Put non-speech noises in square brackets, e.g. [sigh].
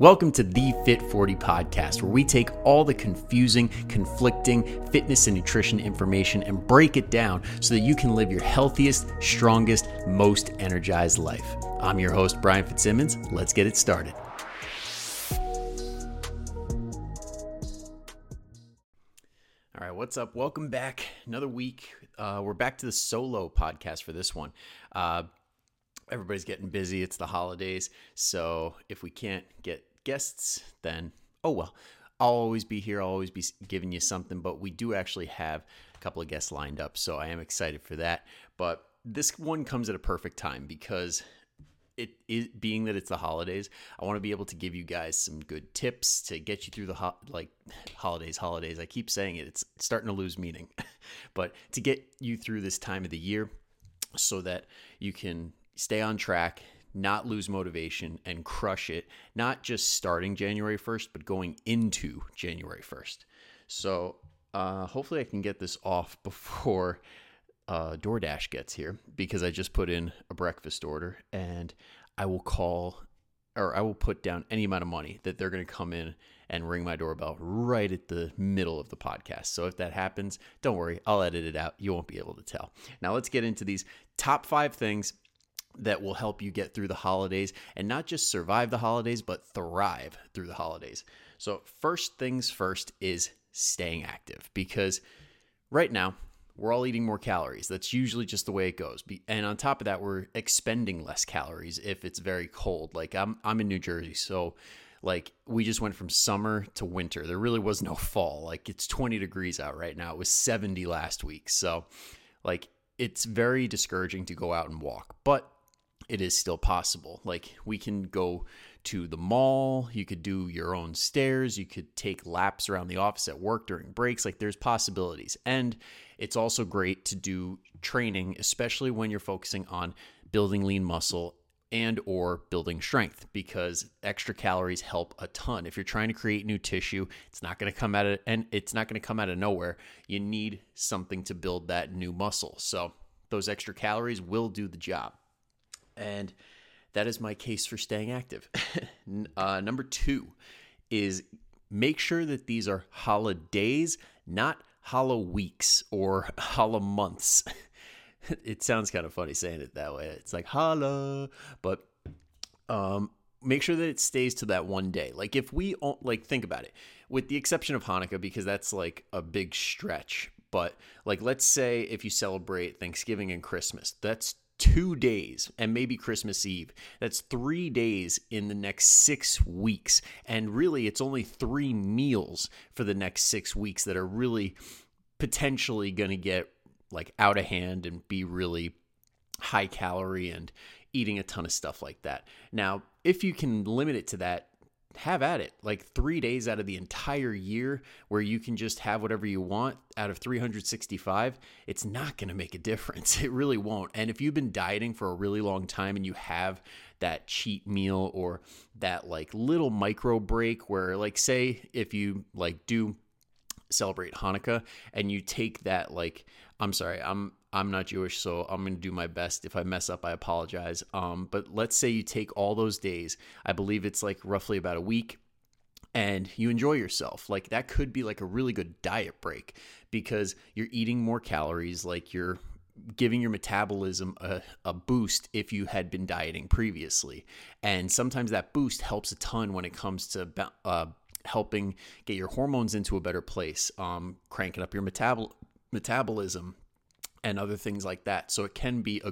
Welcome to the Fit 40 podcast, where we take all the confusing, conflicting fitness and nutrition information and break it down so that you can live your healthiest, strongest, most energized life. I'm your host, Brian Fitzsimmons. Let's get it started. All right, what's up? Welcome back. Another week. Uh, we're back to the solo podcast for this one. Uh, everybody's getting busy. It's the holidays. So if we can't get guests, then oh well. I'll always be here. I'll always be giving you something, but we do actually have a couple of guests lined up. So I am excited for that. But this one comes at a perfect time because it is being that it's the holidays, I want to be able to give you guys some good tips to get you through the ho- like holidays, holidays. I keep saying it, it's starting to lose meaning, [laughs] but to get you through this time of the year so that you can stay on track, not lose motivation, and crush it, not just starting January 1st, but going into January 1st. So uh, hopefully I can get this off [laughs] before uh, DoorDash gets here because I just put in a breakfast order and I will call or I will put down any amount of money that they're going to come in and ring my doorbell right at the middle of the podcast. So if that happens, don't worry, I'll edit it out. You won't be able to tell. Now let's get into these top five things that will help you get through the holidays and not just survive the holidays, but thrive through the holidays. So, first things first is staying active because right now we're all eating more calories. That's usually just the way it goes. And on top of that, we're expending less calories if it's very cold. Like I'm I'm in New Jersey, so like we just went from summer to winter. There really was no [laughs] fall. Like it's 20 degrees out right now. It was 70 last week. So like it's very discouraging to go out and walk. But it is still possible. Like we can go to the mall, you could do your own stairs, you could take laps around the office at work during breaks. Like there's possibilities. And it's also great to do training, especially when you're focusing on building lean muscle and or building strength because extra calories help a ton. If you're trying to create new tissue, it's not going to come out of and it's not going to come out of nowhere. You need something to build that new muscle. So those extra calories will do the job. And that is my case for staying active. [laughs] uh, number two is make sure that these are holidays, not hollow weeks or [laughs] hollow months. [laughs] it sounds kind of funny saying it that way. It's like holla, but um, make sure that it stays to that one day. Like if we like think about it, with the exception of Hanukkah, because that's like a big stretch. But like let's say if you celebrate Thanksgiving and Christmas, that's two days and maybe Christmas Eve. That's three days in the next six weeks. And really, it's only three meals for the next six weeks that are really potentially going to get like out of hand and be really high calorie and eating a ton of stuff like that. Now, if you can limit it to that, have at it. Like three days out of the entire year where you can just have whatever you want out of 365, it's not going to make a difference. [laughs] It really won't. And if you've been dieting for a really long time and you have that cheat meal or that like little micro break where, like, say, if you like do celebrate Hanukkah and you take that, like, I'm sorry, I'm I'm not Jewish, so I'm going to do my best. If I mess up, I apologize. Um, but let's say you take all those days. I believe it's like roughly about a week and you enjoy yourself. Like that could be like a really good diet break because you're eating more calories, like you're giving your metabolism a, a boost if you had been dieting previously. And sometimes that boost helps a ton when it comes to uh, helping get your hormones into a better place, um, cranking up your metabol- metabolism, and other things like that. So it can be a